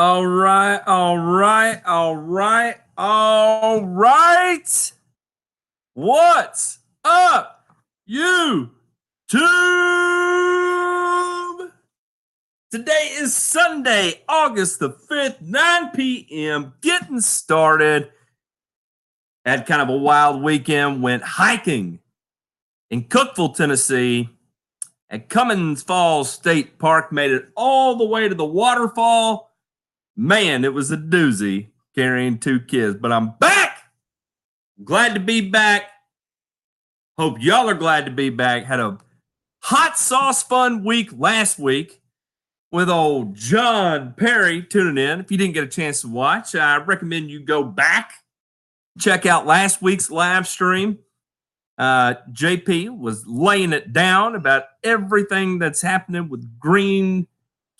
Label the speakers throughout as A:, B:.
A: All right, all right, all right, all right. What's up, you tube? Today is Sunday, August the 5th, 9 p.m. Getting started. Had kind of a wild weekend, went hiking in Cookeville, Tennessee at Cummins Falls State Park, made it all the way to the waterfall. Man, it was a doozy carrying two kids, but I'm back. Glad to be back. Hope y'all are glad to be back. Had a hot sauce fun week last week with old John Perry tuning in. If you didn't get a chance to watch, I recommend you go back, check out last week's live stream. Uh, JP was laying it down about everything that's happening with Greene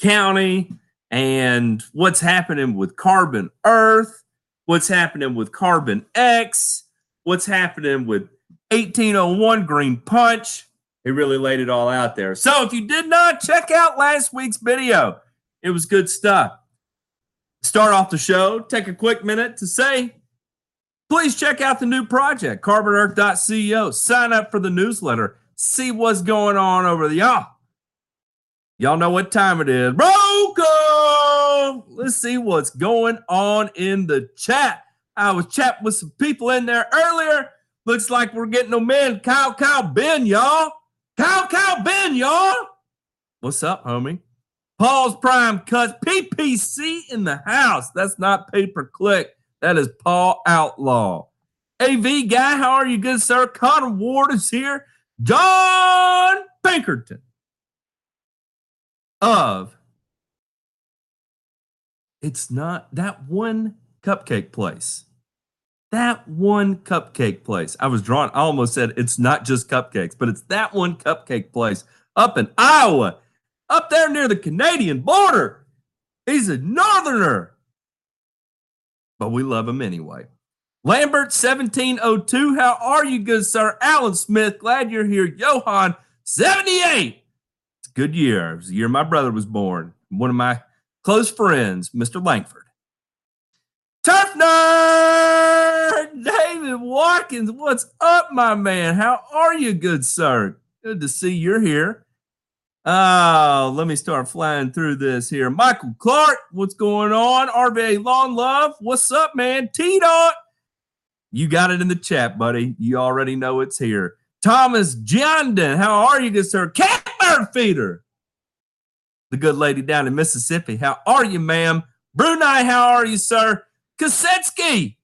A: County and what's happening with Carbon Earth, what's happening with Carbon X, what's happening with 1801 Green Punch. He really laid it all out there. So if you did not check out last week's video, it was good stuff. Start off the show, take a quick minute to say Please check out the new project, carbonearth.co. Sign up for the newsletter. See what's going on over the y'all. Y'all know what time it is. Let's see what's going on in the chat. I was chatting with some people in there earlier. Looks like we're getting them in. Kyle, Kyle, Ben, y'all. Kyle, Kyle, Ben, y'all. What's up, homie? Paul's Prime Cuts. PPC in the house. That's not pay per click. That is Paul Outlaw. AV guy, how are you, good sir? Connor Ward is here. John Pinkerton of it's not that one cupcake place. That one cupcake place. I was drawn, I almost said it's not just cupcakes, but it's that one cupcake place up in Iowa, up there near the Canadian border. He's a northerner but we love him anyway. Lambert 1702, how are you, good sir? Alan Smith, glad you're here. Johan 78. It's a good year. It was the year my brother was born. One of my close friends, Mr. Langford. Turf nerd David Watkins, what's up, my man? How are you, good sir? Good to see you're here. Oh, let me start flying through this here. Michael Clark, what's going on? RVA Long Love, what's up, man? T Dot, you got it in the chat, buddy. You already know it's here. Thomas Jondon, how are you, good sir? Catbird Feeder, the good lady down in Mississippi. How are you, ma'am? Brunei, how are you, sir? Kasetsky,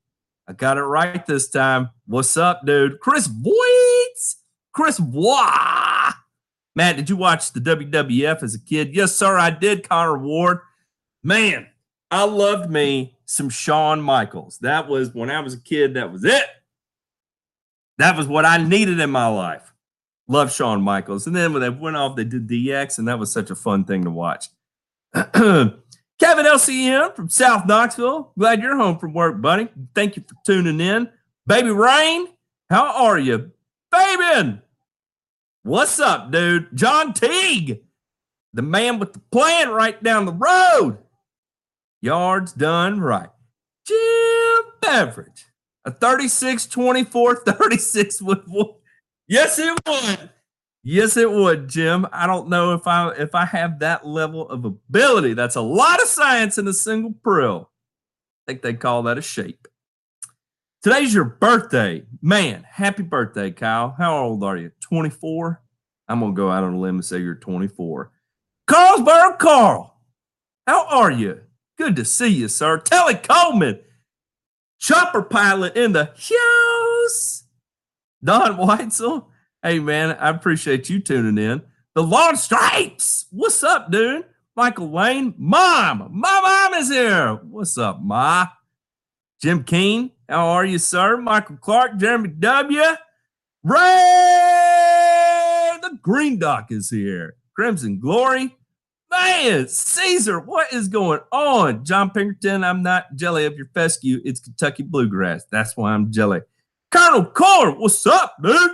A: I got it right this time. What's up, dude? Chris Voights, Chris Wah. Matt, did you watch the WWF as a kid? Yes, sir, I did, Connor Ward. Man, I loved me some Shawn Michaels. That was when I was a kid, that was it. That was what I needed in my life. Love Shawn Michaels. And then when they went off, they did DX, and that was such a fun thing to watch. Kevin LCM from South Knoxville. Glad you're home from work, buddy. Thank you for tuning in. Baby Rain, how are you? Fabian, What's up, dude? John Teague, the man with the plan right down the road. Yards done right. Jim Beveridge, a 36 24 36 would. Yes, it would. Yes, it would, Jim. I don't know if I if I have that level of ability. That's a lot of science in a single prill. I think they call that a shape. Today's your birthday. Man, happy birthday, Kyle. How old are you? 24? I'm to go out on a limb and say you're 24. Carlsboro Carl, how are you? Good to see you, sir. Telly Coleman, chopper pilot in the house. Don Weitzel, hey, man, I appreciate you tuning in. The Lord Stripes, what's up, dude? Michael Wayne, mom, my mom is here. What's up, ma? Jim Keene, how are you, sir? Michael Clark, Jeremy W. Ray, the Green Dock is here. Crimson Glory. Man, Caesar, what is going on? John Pinkerton, I'm not jelly of your fescue. It's Kentucky Bluegrass. That's why I'm jelly. Colonel Core, what's up, dude?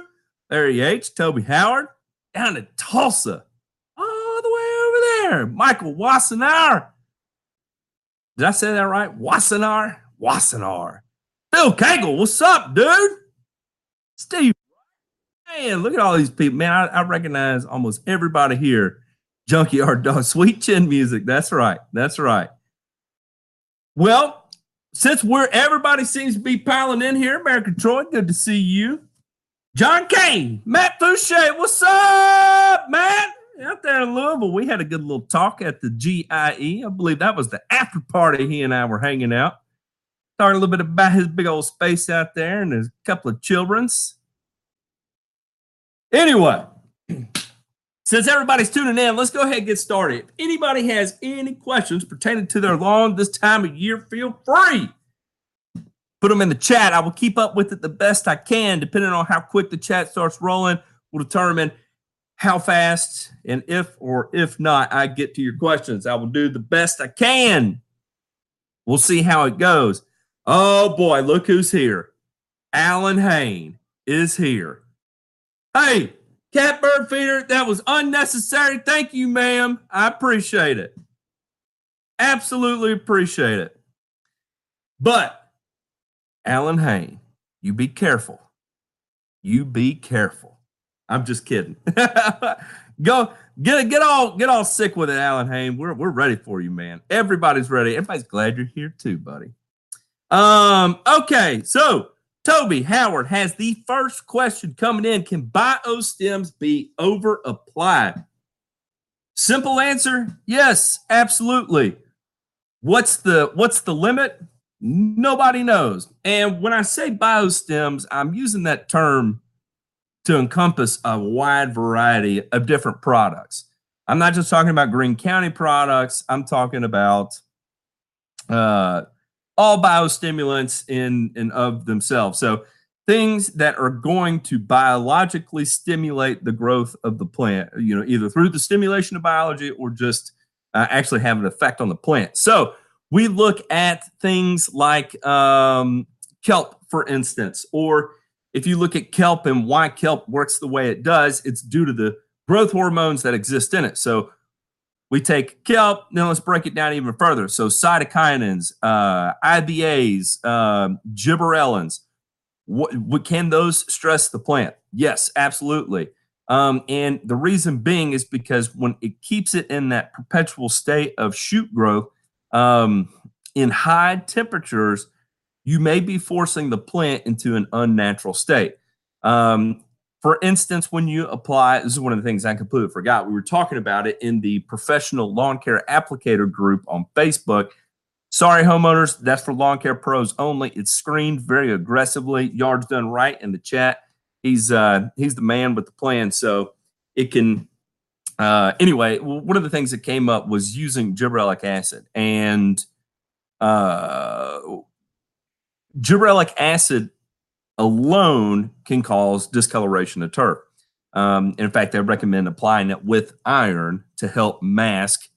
A: Larry H., Toby Howard, down to Tulsa, all the way over there. Michael Wassenaar, Did I say that right? Wassenaar? Wassenaar. Phil Cagle, what's up, dude? Steve, man, look at all these people. Man, I, I recognize almost everybody here. Junkyard Dog, Sweet Chin Music. That's right. That's right. Well, since we're everybody seems to be piling in here, American Troy, good to see you. John Kane, Matt Fouché, what's up, Matt? Out there in Louisville, we had a good little talk at the GIE. I believe that was the after party he and I were hanging out. Talking a little bit about his big old space out there and his couple of children's. Anyway, since everybody's tuning in, let's go ahead and get started. If anybody has any questions pertaining to their lawn this time of year, feel free. Put them in the chat. I will keep up with it the best I can. Depending on how quick the chat starts rolling, will determine how fast and if or if not I get to your questions. I will do the best I can. We'll see how it goes. Oh boy, look who's here. Alan Hain is here. Hey, catbird feeder, that was unnecessary. Thank you, ma'am. I appreciate it. Absolutely appreciate it. But Alan Hain, you be careful. You be careful. I'm just kidding. Go get get all get all sick with it, Alan Hain. We're we're ready for you, man. Everybody's ready. Everybody's glad you're here too, buddy. Um, okay, so Toby Howard has the first question coming in. Can biostims be over applied? Simple answer, yes, absolutely. What's the what's the limit? Nobody knows. And when I say biostims, I'm using that term to encompass a wide variety of different products. I'm not just talking about Greene County products. I'm talking about uh, all biostimulants in and of themselves. So things that are going to biologically stimulate the growth of the plant, you know, either through the stimulation of biology or just uh, actually have an effect on the plant. So we look at things like um, kelp, for instance, or if you look at kelp and why kelp works the way it does, it's due to the growth hormones that exist in it. So we take kelp, then let's break it down even further. So cytokinins, uh, IBAs, um, gibberellins, what, what, can those stress the plant? Yes, absolutely. Um, and the reason being is because when it keeps it in that perpetual state of shoot growth um, in high temperatures, you may be forcing the plant into an unnatural state. Um, for instance, when you apply, this is one of the things I completely forgot. We were talking about it in the professional lawn care applicator group on Facebook. Sorry, homeowners, that's for lawn care pros only. It's screened very aggressively. Yard's done right in the chat. He's uh, he's the man with the plan, so it can. Uh, anyway, one of the things that came up was using gibberellic acid, and uh, gibberellic acid alone can cause discoloration of turf. Um, in fact, I recommend applying it with iron to help mask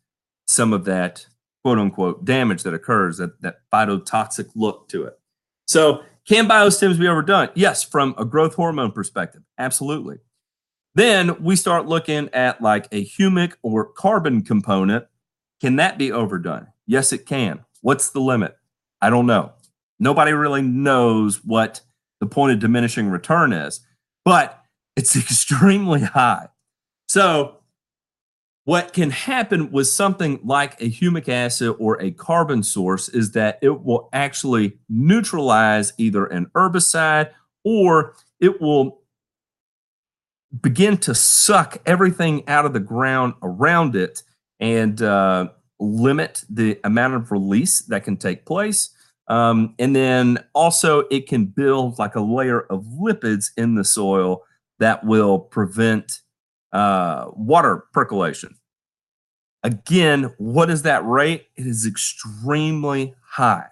A: some of that quote unquote damage that occurs, that, that phytotoxic look to it. So, can biostims be overdone? Yes, from a growth hormone perspective, absolutely. Then we start looking at like a humic or carbon component. Can that be overdone? Yes, it can. What's the limit? I don't know. Nobody really knows what the point of diminishing return is, but it's extremely high. So, what can happen with something like a humic acid or a carbon source is that it will actually neutralize either an herbicide or it will begin to suck everything out of the ground around it and uh, limit the amount of release that can take place. Um, and then also, it can build like a layer of lipids in the soil that will prevent uh, water percolation. Again, what is that rate? It is extremely high.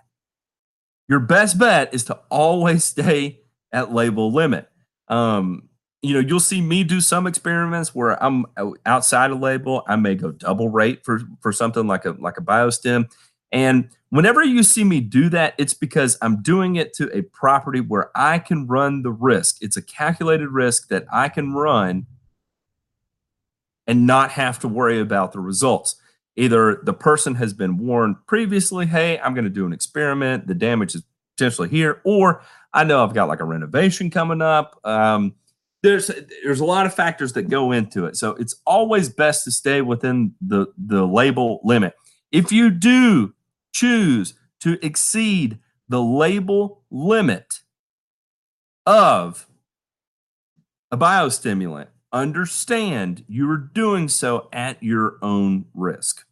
A: Your best bet is to always stay at label limit. Um, you know, you'll see me do some experiments where I'm outside of label. I may go double rate for for something like a like a biostim, and whenever you see me do that, it's because I'm doing it to a property where I can run the risk. It's a calculated risk that I can run and not have to worry about the results. Either the person has been warned previously, hey, I'm going to do an experiment, the damage is potentially here, or I know I've got like a renovation coming up. Um, there's there's a lot of factors that go into it. So it's always best to stay within the the label limit. If you do choose to exceed the label limit of a biostimulant, understand you're doing so at your own risk.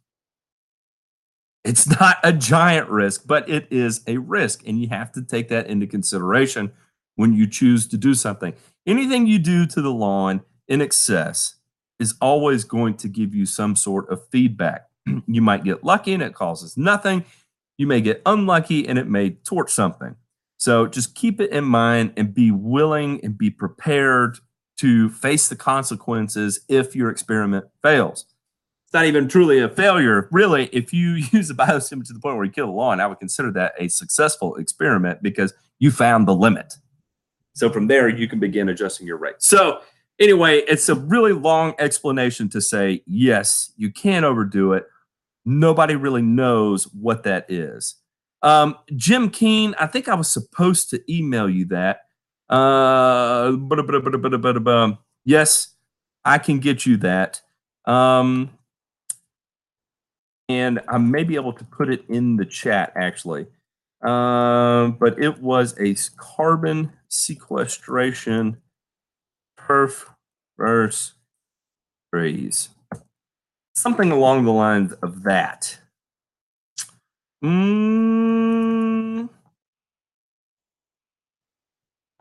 A: It's not a giant risk, but it is a risk, and you have to take that into consideration when you choose to do something. Anything you do to the lawn in excess is always going to give you some sort of feedback. You might get lucky and it causes nothing. You may get unlucky and it may torch something. So just keep it in mind and be willing and be prepared to face the consequences if your experiment fails. It's not even truly a failure. Really, if you use a biostim to the point where you kill the lawn, I would consider that a successful experiment because you found the limit. So from there, you can begin adjusting your rate. So anyway, it's a really long explanation to say, yes, you can overdo it. Nobody really knows what that is. Um, Jim Keen, I think I was supposed to email you that. Uh, yes, I can get you that. Um, and I may be able to put it in the chat actually. Um, but it was a carbon sequestration perf verse trees. Something along the lines of that. Mm,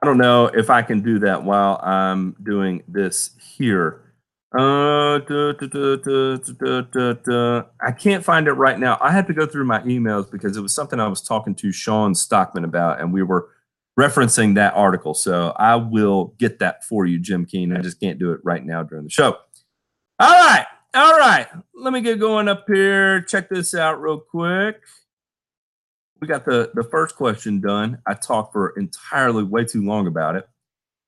A: I don't know if I can do that while I'm doing this here. Uh, I can't find it right now. I had to go through my emails because it was something I was talking to Sean Stockman about, and we were referencing that article. So I will get that for you, Jim Keen. I just can't do it right now during the show. All right. All right. Let me get going up here. Check this out real quick. We got the, the first question done. I talked for entirely way too long about it.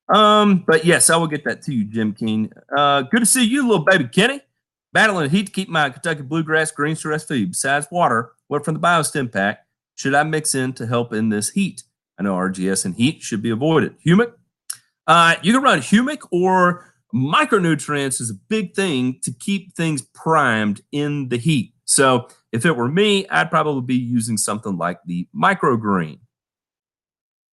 A: Um, but yes, I will get that to you, Jim King. Uh, good to see you, little baby Kenny. Battling heat to keep my Kentucky bluegrass green stress feed. Besides water, what from the biostim pack should I mix in to help in this heat? I know RGS and heat should be avoided. Humic. Uh, you can run humic or micronutrients is a big thing to keep things primed in the heat. So if it were me, I'd probably be using something like the microgreen.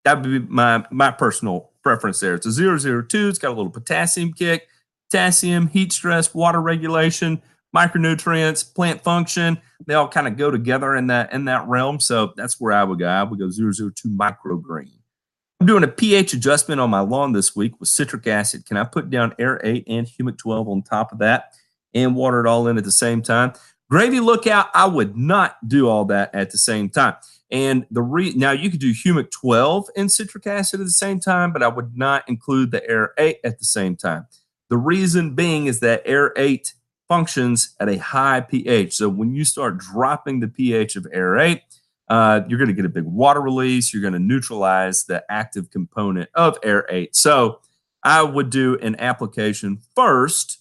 A: That would be my my personal preference there. It's a 002. It's got a little potassium kick, potassium, heat stress, water regulation, micronutrients, plant function. They all kind of go together in that in that realm. So that's where I would go. I would go 002 microgreen. I'm doing a pH adjustment on my lawn this week with citric acid. Can I put down Air8 and Humic 12 on top of that and water it all in at the same time? Gravy lookout, I would not do all that at the same time. And the re now you could do humic 12 and citric acid at the same time, but I would not include the air 8 at the same time. The reason being is that air 8 functions at a high pH. So when you start dropping the pH of air 8, uh, you're going to get a big water release. You're going to neutralize the active component of air 8. So I would do an application first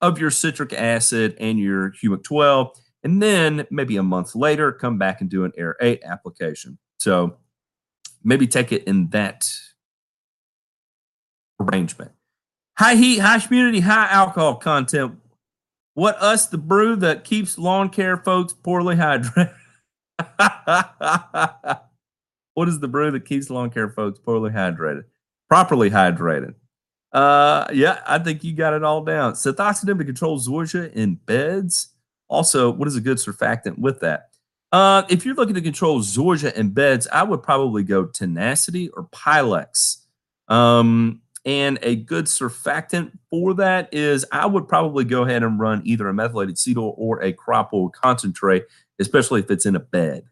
A: of your citric acid and your humic 12 and then maybe a month later come back and do an air 8 application so maybe take it in that arrangement high heat high humidity high alcohol content what us the brew that keeps lawn care folks poorly hydrated what is the brew that keeps lawn care folks poorly hydrated properly hydrated uh yeah i think you got it all down Sethoxydim to control zoysia in beds also, what is a good surfactant with that? Uh, if you're looking to control Zoysia in beds, I would probably go Tenacity or Pylex. Um, and a good surfactant for that is I would probably go ahead and run either a methylated seed oil or a crop oil concentrate, especially if it's in a bed.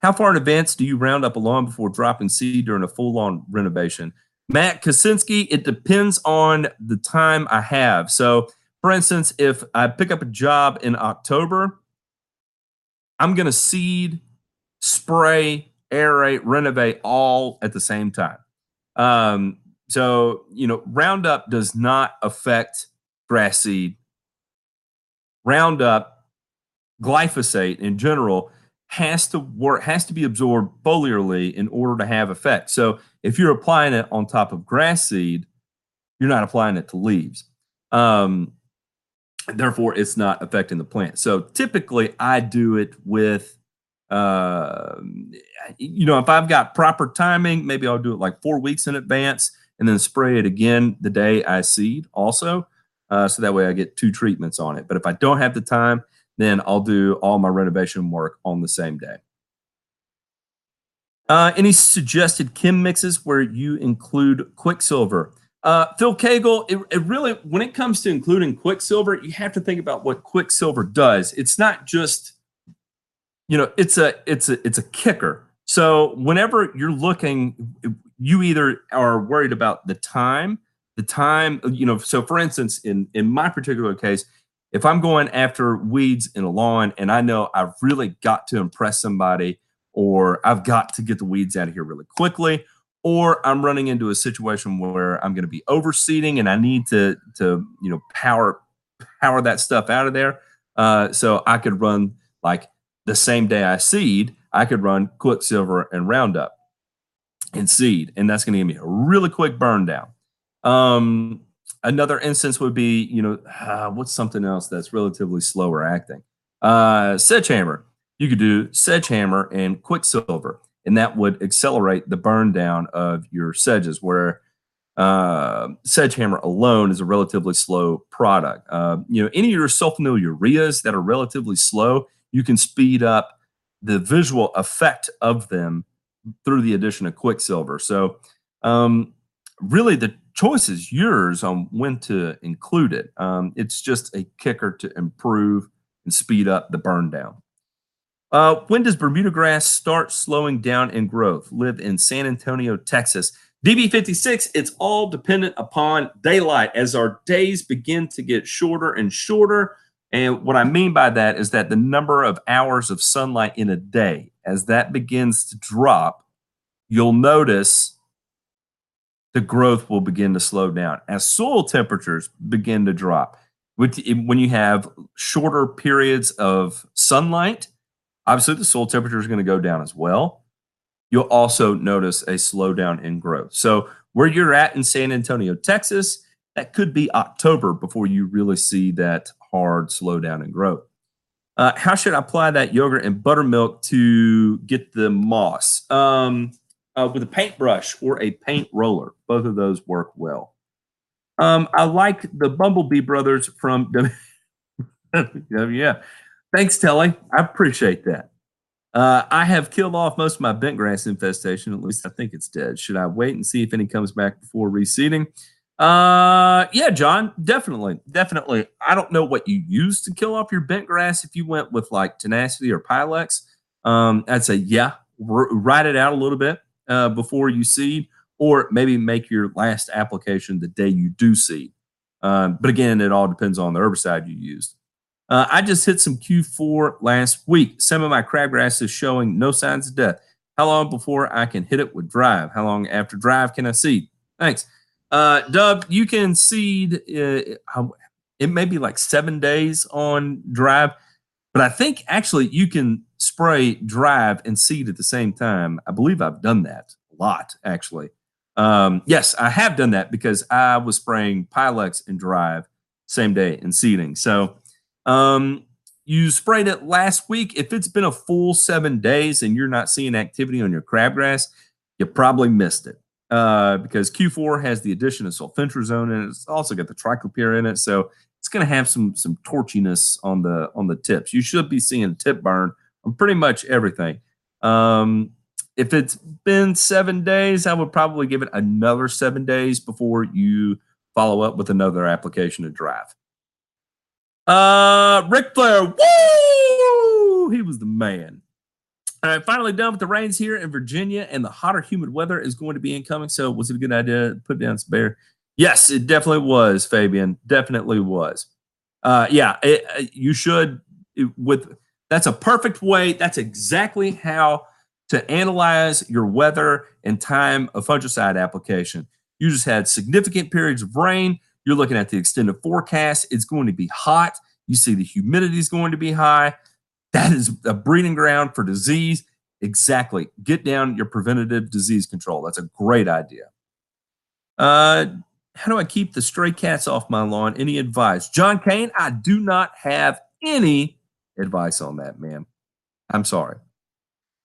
A: How far in advance do you round up a lawn before dropping seed during a full lawn renovation? Matt Kaczynski, it depends on the time I have. So for instance, if I pick up a job in October, I'm going to seed, spray, aerate, renovate all at the same time. Um, so, you know, Roundup does not affect grass seed. Roundup glyphosate in general has to work has to be absorbed foliarly in order to have effect. So if you're applying it on top of grass seed, you're not applying it to leaves. Um, therefore, it's not affecting the plant. So typically, I do it with, uh, you know, if I've got proper timing, maybe I'll do it like four weeks in advance and then spray it again the day I seed also. Uh, so that way I get two treatments on it. But if I don't have the time, then I'll do all my renovation work on the same day. Uh, any suggested chem mixes where you include Quicksilver? Uh, Phil Cagle, it, it, really, when it comes to including Quicksilver, you have to think about what Quicksilver does. It's not just, you know, it's a, it's a, it's a kicker. So whenever you're looking, you either are worried about the time, the time, you know. So for instance, in in my particular case, if I'm going after weeds in a lawn and I know I've really got to impress somebody, or I've got to get the weeds out of here really quickly, or I'm running into a situation where I'm going to be overseeding and I need to to you know power power that stuff out of there. Uh, so I could run like the same day I seed, I could run Quicksilver and Roundup and seed, and that's going to give me a really quick burn down. Um, another instance would be, you know, uh, what's something else that's relatively slower acting? Uh, Sedgehammer. You could do Sedgehammer and Quicksilver and that would accelerate the burn down of your sedges where uh, Sedgehammer alone is a relatively slow product. Uh, you know, any of your sulfonylureas that are relatively slow, you can speed up the visual effect of them through the addition of Quicksilver. So, um, really, the choice is yours on when to include it. Um, it's just a kicker to improve and speed up the burn down. Uh, when does Bermuda grass start slowing down in growth? Live in San Antonio, Texas. DB56, it's all dependent upon daylight as our days begin to get shorter and shorter. And what I mean by that is that the number of hours of sunlight in a day, as that begins to drop, you'll notice the growth will begin to slow down. As soil temperatures begin to drop, when you have shorter periods of sunlight, Obviously, the soil temperature is going to go down as well. You'll also notice a slowdown in growth. So, where you're at in San Antonio, Texas, that could be October before you really see that hard slowdown in growth. Uh, how should I apply that yogurt and buttermilk to get the moss? Um, uh, with a paintbrush or a paint roller. Both of those work well. Um, I like the Bumblebee Brothers from. yeah, Thanks, Telly. I appreciate that. Uh, I have killed off most of my bentgrass infestation. At least I think it's dead. Should I wait and see if any comes back before reseeding? Uh, yeah, John, definitely, definitely. I don't know what you use to kill off your bent grass. If you went with like tenacity or Pylex, um, I'd say yeah, r- ride it out a little bit uh, before you seed, or maybe make your last application the day you do seed. Um, but again, it all depends on the herbicide you used. Uh, I just hit some Q4 last week. Some of my crabgrass is showing no signs of death. How long before I can hit it with drive? How long after drive can I seed? Thanks. Uh, Dub, you can seed, uh, it may be like seven days on drive, but I think actually you can spray drive and seed at the same time. I believe I've done that a lot, actually. Um, yes, I have done that because I was spraying Pylex and drive same day and seeding. So, um, you sprayed it last week. If it's been a full seven days and you're not seeing activity on your crabgrass, you probably missed it uh, because Q4 has the addition of sulfentrazone and it's also got the triclopyr in it, so it's going to have some some torchiness on the on the tips. You should be seeing tip burn on pretty much everything. Um, if it's been seven days, I would probably give it another seven days before you follow up with another application of drive. Uh, Ric Flair, woo! He was the man. All right, finally done with the rains here in Virginia, and the hotter, humid weather is going to be incoming. So, was it a good idea to put down some bear? Yes, it definitely was, Fabian. Definitely was. Uh, yeah, it, uh, you should. It, with that's a perfect way. That's exactly how to analyze your weather and time of fungicide application. You just had significant periods of rain. You're looking at the extended forecast. It's going to be hot. You see the humidity is going to be high. That is a breeding ground for disease. Exactly. Get down your preventative disease control. That's a great idea. Uh, how do I keep the stray cats off my lawn? Any advice? John Kane, I do not have any advice on that, man. I'm sorry.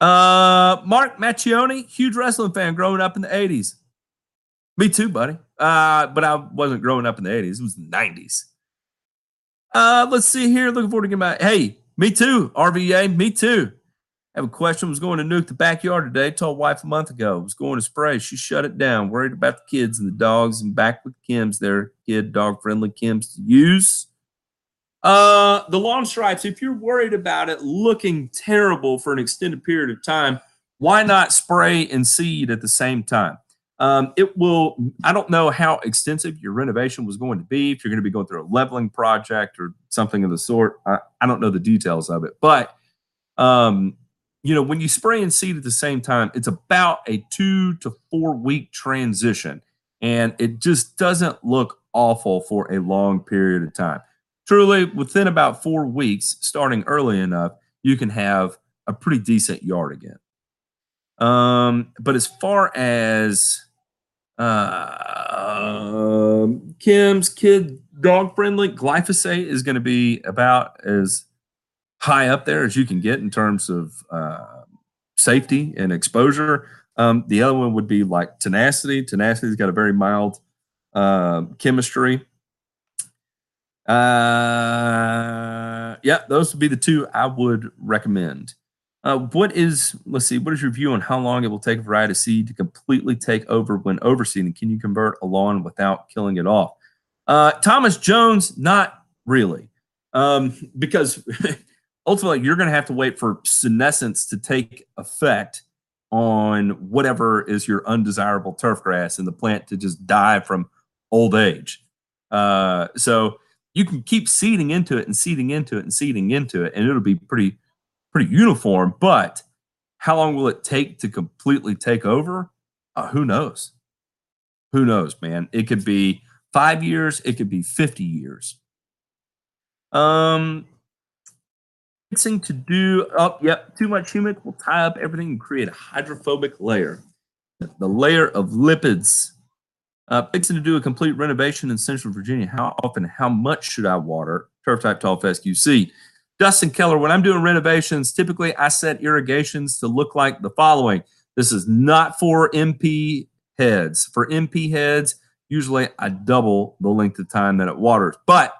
A: Uh, Mark Macchione, huge wrestling fan growing up in the 80s. Me too, buddy. Uh, but I wasn't growing up in the 80s. It was the 90s. Uh, let's see here. Looking forward to getting back. Hey, me too, RVA. Me too. I have a question. I Was going to nuke the backyard today. Told wife a month ago. Was going to spray. She shut it down. Worried about the kids and the dogs. And back with chems. Their kid dog friendly chems to use. Uh, the lawn stripes. If you're worried about it looking terrible for an extended period of time, why not spray and seed at the same time? Um, it will, I don't know how extensive your renovation was going to be, if you're going to be going through a leveling project or something of the sort. I, I don't know the details of it, but, um, you know, when you spray and seed at the same time, it's about a two to four week transition, and it just doesn't look awful for a long period of time. Truly, within about four weeks, starting early enough, you can have a pretty decent yard again. Um, but as far as uh, chems kid dog friendly glyphosate is going to be about as high up there as you can get in terms of uh, safety and exposure. Um, the other one would be like tenacity. Tenacity's got a very mild uh, chemistry. Uh, yeah, those would be the two I would recommend. Uh, what is, let's see, what is your view on how long it will take a variety seed to completely take over when overseeding? Can you convert a lawn without killing it off? Uh, Thomas Jones, not really, um, because ultimately you're going to have to wait for senescence to take effect on whatever is your undesirable turf grass and the plant to just die from old age. Uh, so you can keep seeding into it and seeding into it and seeding into it, and it'll be pretty pretty uniform, but how long will it take to completely take over? Uh, who knows? Who knows, man? It could be five years, it could be 50 years. Um, fixing to do oh, yep, too much humic will tie up everything and create a hydrophobic layer. The layer of lipids. Uh, fixing to do a complete renovation in Central Virginia. How often, how much should I water? Turf Type Tall Fescue QC. Dustin Keller, when I'm doing renovations, typically I set irrigations to look like the following. This is not for MP heads. For MP heads, usually I double the length of time that it waters. But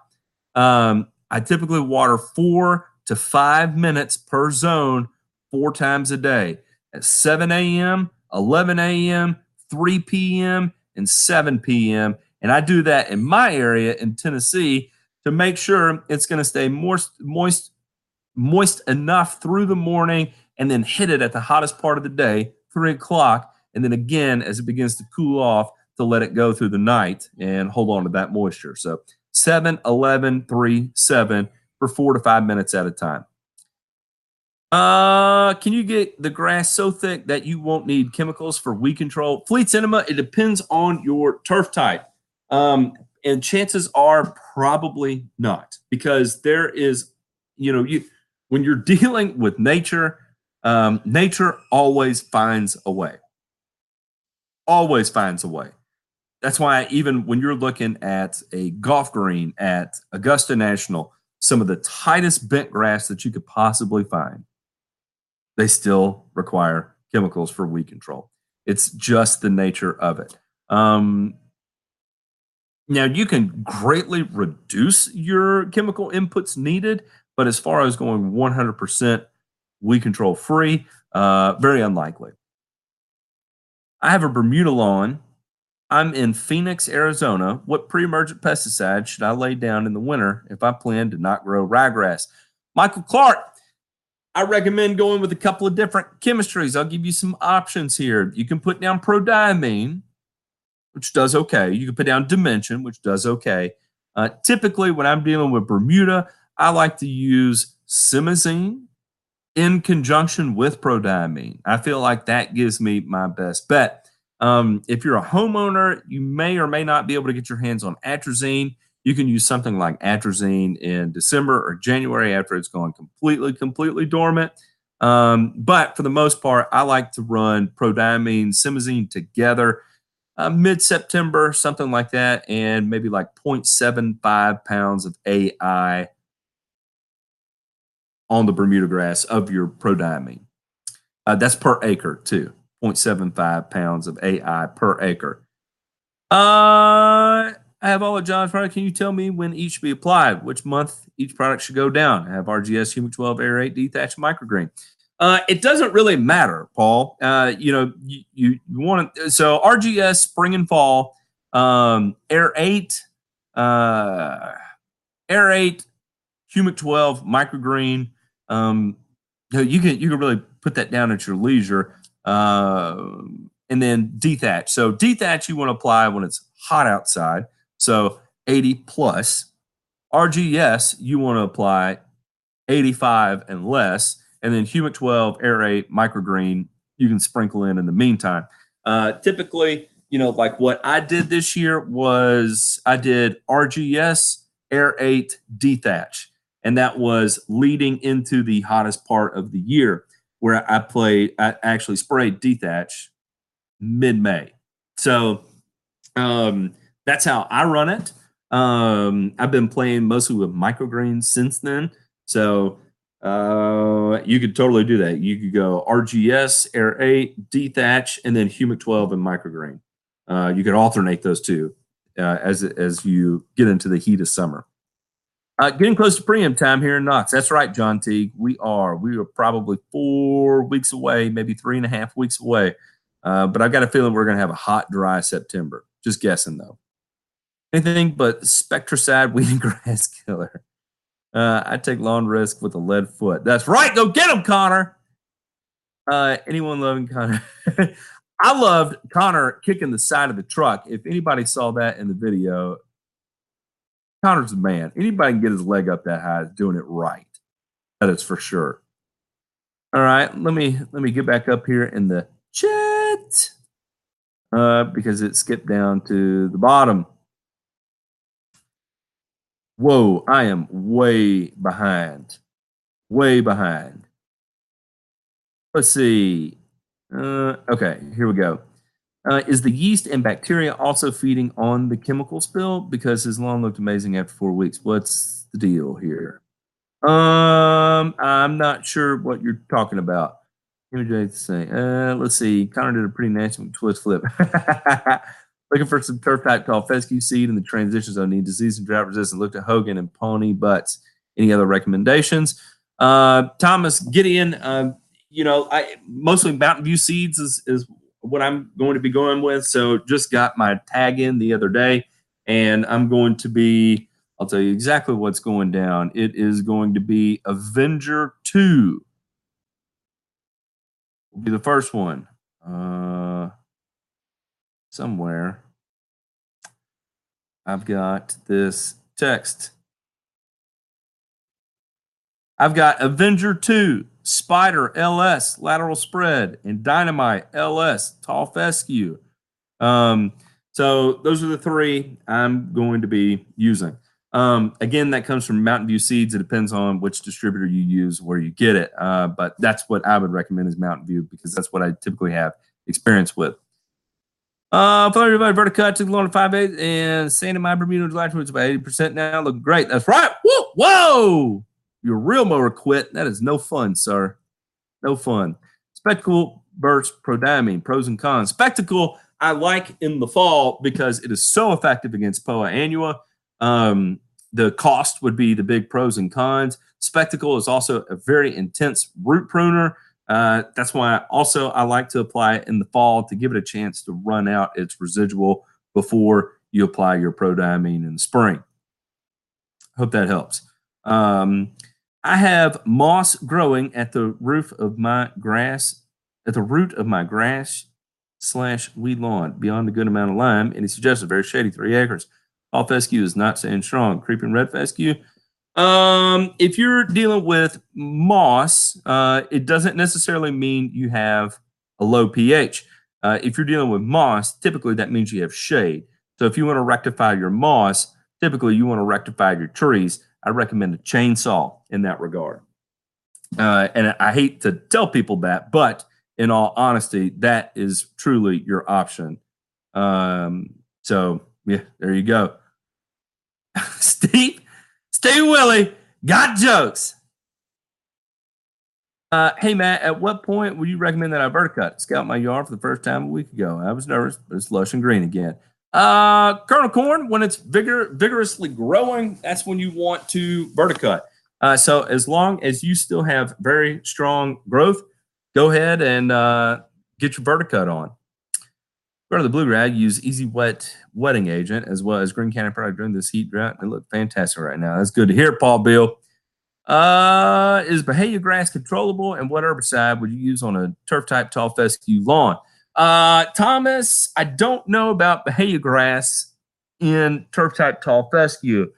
A: um, I typically water four to five minutes per zone four times a day at 7 a.m., 11 a.m., 3 p.m., and 7 p.m. And I do that in my area in Tennessee to make sure it's going to stay moist, moist, moist enough through the morning, and then hit it at the hottest part of the day, three o'clock, and then again as it begins to cool off to let it go through the night and hold on to that moisture. So 7, 11, 3, 7 for four to five minutes at a time. Uh, can you get the grass so thick that you won't need chemicals for weed control? Fleet Cinema, it depends on your turf type. Um, and chances are probably not because there is you know you when you're dealing with nature um, nature always finds a way. Always finds a way. That's why even when you're looking at a golf green at augusta national some of the tightest bent grass that you could possibly find they still require chemicals for weed control. It's just the nature of it. Um, now, you can greatly reduce your chemical inputs needed, but as far as going 100% weed control free, uh, very unlikely. I have a Bermuda lawn. I'm in Phoenix, Arizona. What pre emergent pesticide should I lay down in the winter if I plan to not grow ryegrass? Michael Clark, I recommend going with a couple of different chemistries. I'll give you some options here. You can put down prodiamine, which does okay. You can put down dimension, which does okay. Uh, typically, when I'm dealing with Bermuda, I like to use simazine in conjunction with prodiamine. I feel like that gives me my best bet. Um, if you're a homeowner, you may or may not be able to get your hands on atrazine. you can use something like atrazine in December or January after it's gone completely, completely dormant. Um, but for the most part, I like to run prodiamine, simazine together uh, mid September, something like that, and maybe like 0.75 pounds of AI on the Bermuda grass of your prodiamine. Uh, that's per acre, too. 0.75 pounds of AI per acre. Uh, I have all of John's product. Can you tell me when each should be applied? Which month each product should go down? I have RGS, Humic 12, Air Aerate, Dethatch, Microgreen. Uh, it doesn't really matter, Paul. Uh, you know, you, you, want to, so RGS, spring and fall, um, Aerate, uh, Aerate, Humic 12, Microgreen. Um, you can, you can really put that down at your leisure. Uh, and then dethatch. So dethatch you want to apply when it's hot outside. So 80 plus. RGS you want to apply 85 and less. And then Humic 12, Aerate, Microgreen, you can sprinkle in in the meantime. Uh, typically, you know, like what I did this year was I did RGS, Aerate, Dethatch. And that was leading into the hottest part of the year where I played, I actually sprayed Dethatch mid May. So um, that's how I run it. Um, I've been playing mostly with microgreens since then. So uh, you could totally do that. You could go RGS, Aerate, Dethatch, and then Humic 12 and microgreen. Uh, you could alternate those two uh, as as you get into the heat of summer. Uh, getting close to preem time here in Knox. That's right, John Teague. We are. We are probably four weeks away, maybe three and a half weeks away. Uh, but I've got a feeling we're going to have a hot, dry September. Just guessing, though. Anything but Spectracide weed and grass killer. Uh, I take lawn risk with a lead foot. That's right. Go get him, Connor. Uh, anyone loving Connor? I loved Connor kicking the side of the truck. If anybody saw that in the video, Connor's man. Anybody can get his leg up that high is doing it right. That is for sure. All right, let me let me get back up here in the chat uh, because it skipped down to the bottom. Whoa, I am way behind. Way behind. Let's see. Uh, okay, here we go. Uh, is the yeast and bacteria also feeding on the chemical spill? Because his lawn looked amazing after four weeks. What's the deal here? Um, I'm not sure what you're talking about. Image say. Uh, let's see. Connor did a pretty nasty twist flip. Looking for some turf type tall fescue seed in the transition zone. Need disease and drought resistant. Looked at Hogan and Pony Butts. Any other recommendations? Uh, Thomas Gideon. Uh, you know, I mostly Mountain View seeds is is what I'm going to be going with. So just got my tag in the other day, and I'm going to be. I'll tell you exactly what's going down. It is going to be Avenger Two. Will be the first one. Uh, somewhere. I've got this text. I've got Avenger 2, Spyder LS, lateral spread, and Dynamite LS, tall fescue. Um, so those are the three I'm going to be using. Um, again, that comes from Mountain View Seeds. It depends on which distributor you use, where you get it. Uh, but that's what I would recommend is Mountain View because that's what I typically have experience with. Uh, Father Divide Vertica took of 5 8 and Santa My Bermuda July it's about 80% now. Looking great. That's right. Whoa, whoa. Your reel mower quit. That is no fun, sir. No fun. Specticle burst prodiamine, pros and cons. Specticle, I like in the fall because it is so effective against Poa annua. Um, the cost would be the big pros and cons. Specticle is also a very intense root pruner. Uh, that's why also I like to apply it in the fall to give it a chance to run out its residual before you apply your prodiamine in the spring. Hope that helps. Um, I have moss growing at the roof of my grass, at the root of my grass slash weed lawn beyond a good amount of lime, and he suggested very shady three acres. All fescue is not saying strong. Creeping red fescue um, if you're dealing with moss, uh, it doesn't necessarily mean you have a low pH. Uh, if you're dealing with moss, typically that means you have shade. So if you want to rectify your moss, typically you want to rectify your trees, I recommend a chainsaw in that regard. Uh, and I hate to tell people that, but in all honesty, that is truly your option. Um, so yeah, there you go. Steve, Steve Willie got jokes. Uh, hey Matt, at what point would you recommend that I verticut? Scout my yard for the first time a week ago. I was nervous, but it's lush and green again. Uh, corn, when it's vigor, vigorously growing, that's when you want to verticut. Uh, so as long as you still have very strong growth, go ahead and uh, get your verticut on. Go to the blue rag, use easy wet wetting agent as well as Green Cannon product during this heat drought. They look fantastic right now. That's good to hear, Paul Bill. Uh, is Bahia grass controllable and what herbicide would you use on a turf type tall fescue lawn? Uh, Thomas, I don't know about Bahia grass in turf type tall fescue.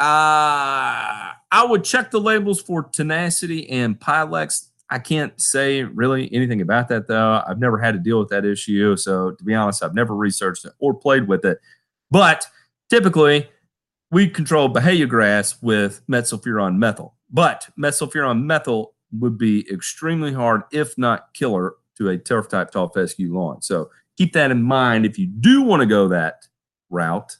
A: Uh, I would check the labels for tenacity and Pylex. I can't say really anything about that though. I've never had to deal with that issue. So to be honest, I've never researched it or played with it. But typically, we control Bahia grass with metsulfuron methyl. But metsulfuron methyl would be extremely hard, if not killer, to a turf type tall fescue lawn. So keep that in mind if you do want to go that route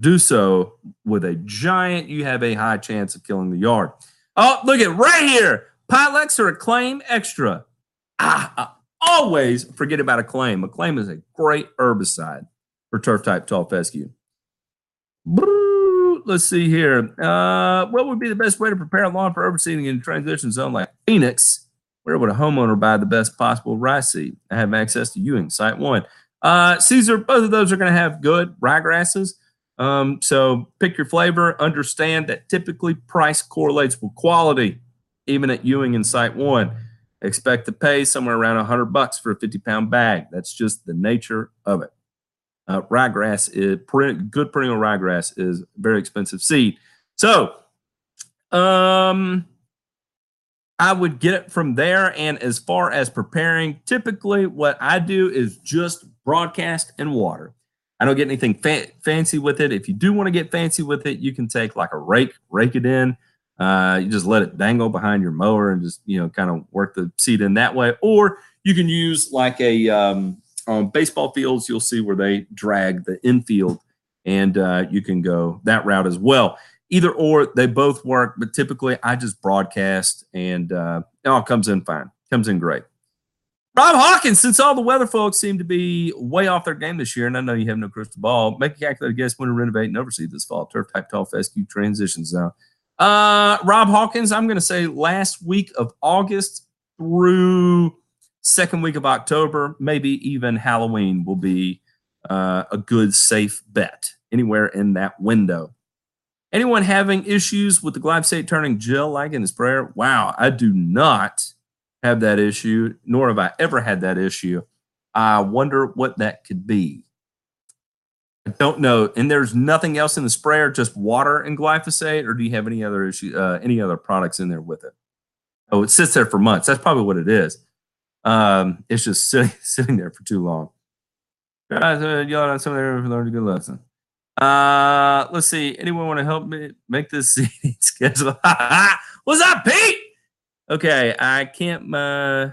A: do so with a giant, you have a high chance of killing the yard. Oh, look at right here. Pylex or Acclaim Extra. Ah, I always forget about Acclaim. Acclaim is a great herbicide for turf type tall fescue. Let's see here. Uh, what would be the best way to prepare a lawn for overseeding in a transition zone like Phoenix? Where would a homeowner buy the best possible rye seed? I have access to Ewing, SiteOne. Uh, Caesar, both of those are going to have good ryegrasses. Um, so pick your flavor. Understand that typically price correlates with quality, even at Ewing and SiteOne. Expect to pay somewhere around 100 bucks for a 50 pound bag. That's just the nature of it. Uh, ryegrass is good perennial ryegrass is very expensive seed. So, um, I would get it from there. And as far as preparing, typically what I do is just broadcast and water. I don't get anything fa- fancy with it. If you do want to get fancy with it, you can take like a rake, rake it in. Uh, you just let it dangle behind your mower and just you know kind of work the seed in that way. Or you can use like a um, on baseball fields. You'll see where they drag the infield, and uh, you can go that route as well. Either or, they both work. But typically, I just broadcast, and uh, it all comes in fine. Comes in great. Rob Hawkins, since all the weather folks seem to be way off their game this year, and I know you have no crystal ball, make a calculated guess when to renovate and oversee this fall. Turf type tall fescue transition zone. Uh, Rob Hawkins, I'm going to say last week of August through second week of October, maybe even Halloween will be uh, a good safe bet anywhere in that window. Anyone having issues with the glyphosate turning gel like in the sprayer? Wow, I do not have that issue, nor have I ever had that issue. I wonder what that could be. I don't know. And there's nothing else in the sprayer, just water and glyphosate, or do you have any other issue, uh, any other products in there with it? Oh, it sits there for months. That's probably what it is. Um, it's just sitting sitting there for too long. Guys, uh, some of them learned a good lesson. Uh, let's see. Anyone want to help me make this seating schedule? What's up, Pete? Okay, I can't uh,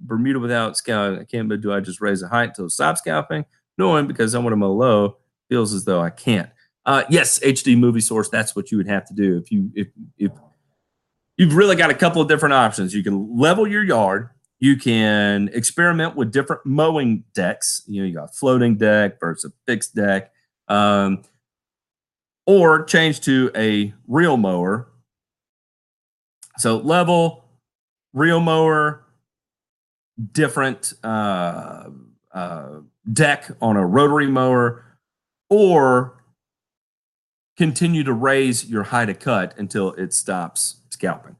A: Bermuda without scalping. I can't, but do I just raise the height until stop scalping? No, because I want to mow low. Feels as though I can't. Uh, yes, HD movie source. That's what you would have to do if you if if you've really got a couple of different options. You can level your yard. You can experiment with different mowing decks. You know, you got floating deck versus a fixed deck, um, or change to a reel mower so level, reel mower, different uh, uh, deck on a rotary mower, or continue to raise your height of cut until it stops scalping.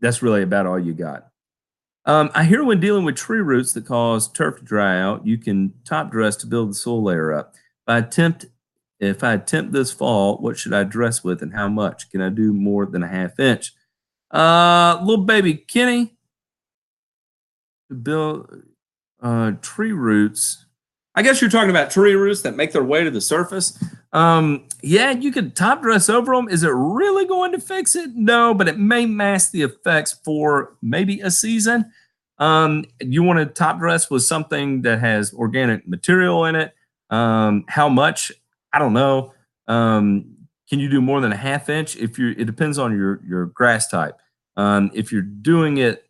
A: That's really about all you got. Um, I hear when dealing with tree roots that cause turf to dry out, you can top dress to build the soil layer up. If I attempt, if I attempt this fall, what should I dress with and how much? Can I do more than a half inch? Uh, little baby Kenny, to build uh, tree roots. I guess you're talking about tree roots that make their way to the surface. Um, yeah, you could top dress over them. Is it really going to fix it? No, but it may mask the effects for maybe a season. Um, you want to top dress with something that has organic material in it. Um, how much? I don't know. Um, can you do more than a half inch? If you, it depends on your your grass type. Um, if you're doing it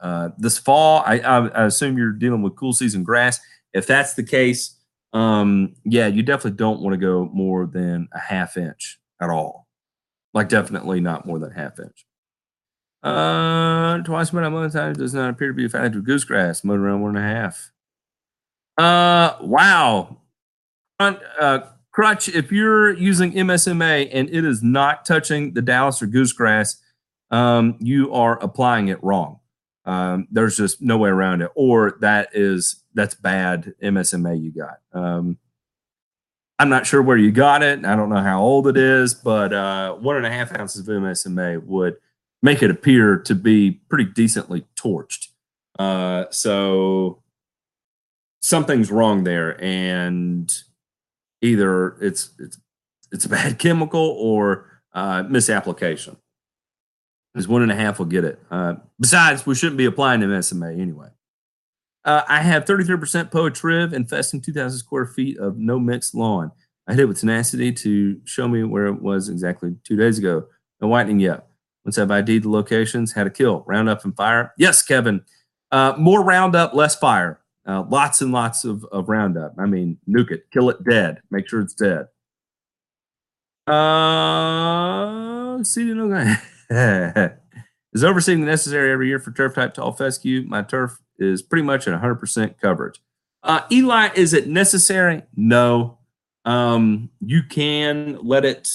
A: uh, this fall, I, I, I, assume you're dealing with cool season grass. If that's the case, um, yeah, you definitely don't want to go more than a half inch at all. Like definitely not more than half inch. Uh, twice a month time does not appear to be a factor. Goosegrass, mowed around one and a half. Uh, wow. Uh, Crutch, if you're using MSMA and it is not touching the Dallis or goosegrass, um, you are applying it wrong. Um, there's just no way around it, or that is that's bad MSMA you got. Um, I'm not sure where you got it. I don't know how old it is, but uh, one and a half ounces of MSMA would make it appear to be pretty decently torched. Uh, so something's wrong there, and either it's it's it's a bad chemical or uh, misapplication. Because one and a half will get it. Uh, besides, we shouldn't be applying MSMA anyway. Uh, I have 33% PoaTriv infesting 2,000 square feet of no mixed lawn. I hit it with tenacity to show me where it was exactly two days ago. No whitening yet. Once I've ID'd the locations, had a kill. Roundup and fire. Yes, Kevin. Uh, more Roundup, less fire. Uh, lots and lots of, of Roundup. I mean, nuke it, kill it dead, make sure it's dead. Uh, is overseeding necessary every year for turf type tall fescue? My turf is pretty much at 100% coverage. Uh, Eli, is it necessary? No. Um, you can let it,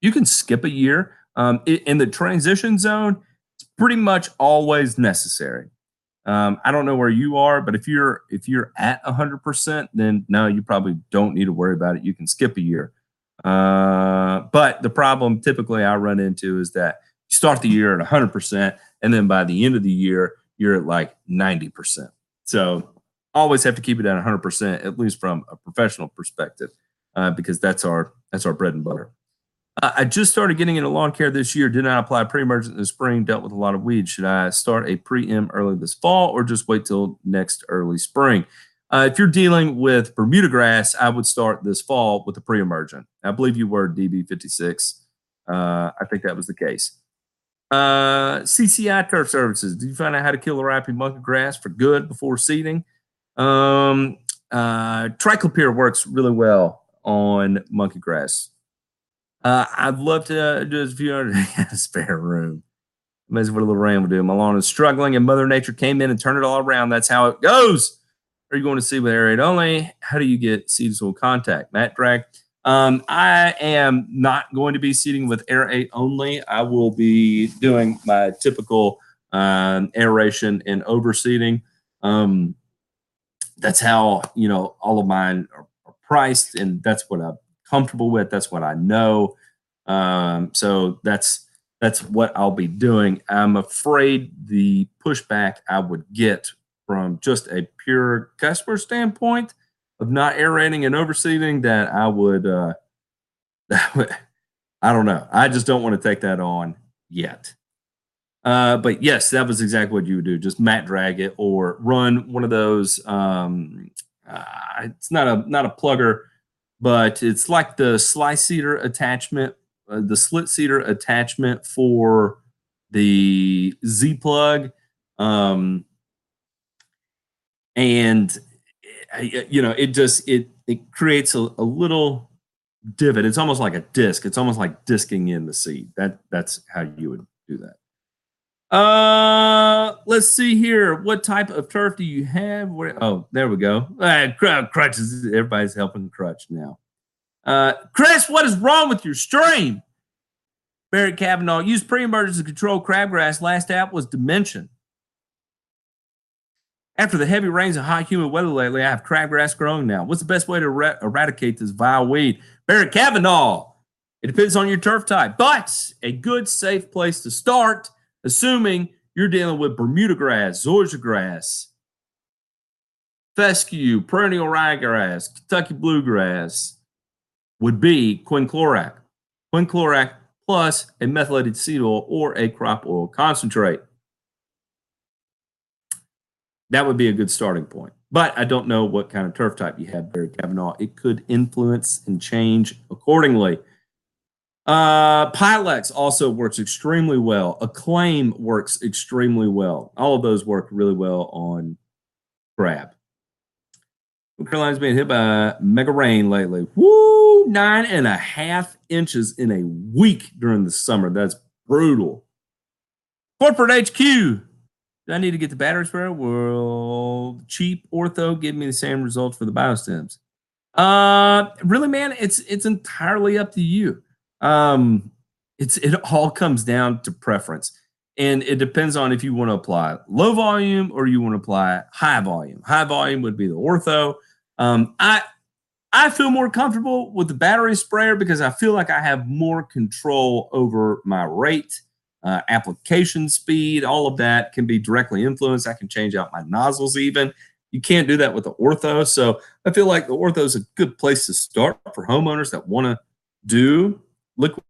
A: you can skip a year. Um, in the transition zone, it's pretty much always necessary. Um, I don't know where you are, but if you're if you're at 100%, then no, you probably don't need to worry about it. You can skip a year. Uh, but the problem typically I run into is that you start the year at 100%, and then by the end of the year, you're at like 90%. So always have to keep it at 100%, at least from a professional perspective, uh, because that's our that's our bread and butter. Uh, I just started getting into lawn care this year. Did not apply pre-emergent in the spring. Dealt with a lot of weeds. Should I start a pre-em early this fall or just wait till next early spring? Uh, if you're dealing with Bermuda grass, I would start this fall with a pre-emergent. I believe you were DB56. Uh, I think that was the case. Uh, CCI Turf Services. Did you find out how to kill the rapid monkey grass for good before seeding? Um, uh, Triclopyr works really well on monkey grass. Uh, I'd love to uh, do a few hundred spare room. Amazing what a little rain would do. My lawn is struggling, and Mother Nature came in and turned it all around. That's how it goes. Are you going to seed with aerate only? How do you get seed soil contact? Matt Drag. Um, I am not going to be seeding with aerate only. I will be doing my typical um, aeration and overseeding. Um, that's how you know all of mine are, are priced, and that's what I'm comfortable with. That's what I know. Um, so that's that's what I'll be doing. I'm afraid the pushback I would get from just a pure customer standpoint of not aerating and overseeding that I would, uh, I don't know. I just don't want to take that on yet. Uh, but yes, that was exactly what you would do. Just mat drag it or run one of those. Um, uh, it's not a not a plugger, but it's like the slice seeder attachment, uh, the slit seeder attachment for the Z plug. Um, and you know it just it it creates a, a little divot. It's almost like a disc. It's almost like disking in the seed. That that's how you would do that uh let's see here. What type of turf do you have? Where, oh there we go. Uh, crutch is everybody's helping crutch now. Uh chris what is wrong with your stream? Barrett kavanaugh used pre-emergence to control crabgrass. Last app was dimension. After the heavy rains and hot, humid weather lately, I have crabgrass growing now. What's the best way to er- eradicate this vile weed? Barrett Kavanaugh. It depends on your turf type, but a good, safe place to start, assuming you're dealing with Bermuda grass, zoysia grass, fescue, perennial ryegrass, Kentucky bluegrass would be quinclorac. Quinclorac plus a methylated seed oil or a crop oil concentrate. That would be a good starting point. But I don't know what kind of turf type you have, Barry Kavanaugh. It could influence and change accordingly. Uh, Pylex also works extremely well. Acclaim works extremely well. All of those work really well on crab. Carolina's been hit by mega rain lately. Woo! Nine and a half inches in a week during the summer. That's brutal. Corporate HQ. Do I need to get the batteries for sprayer? Will cheap ortho give me the same results for the biostims? Uh, really, man, it's it's entirely up to you. Um, it's it all comes down to preference, and it depends on if you want to apply low volume or you want to apply high volume. High volume would be the ortho. Um, I I feel more comfortable with the battery sprayer because I feel like I have more control over my rate, uh, application speed. All of that can be directly influenced. I can change out my nozzles even. You can't do that with the ortho. So I feel like the ortho is a good place to start for homeowners that want to do liquid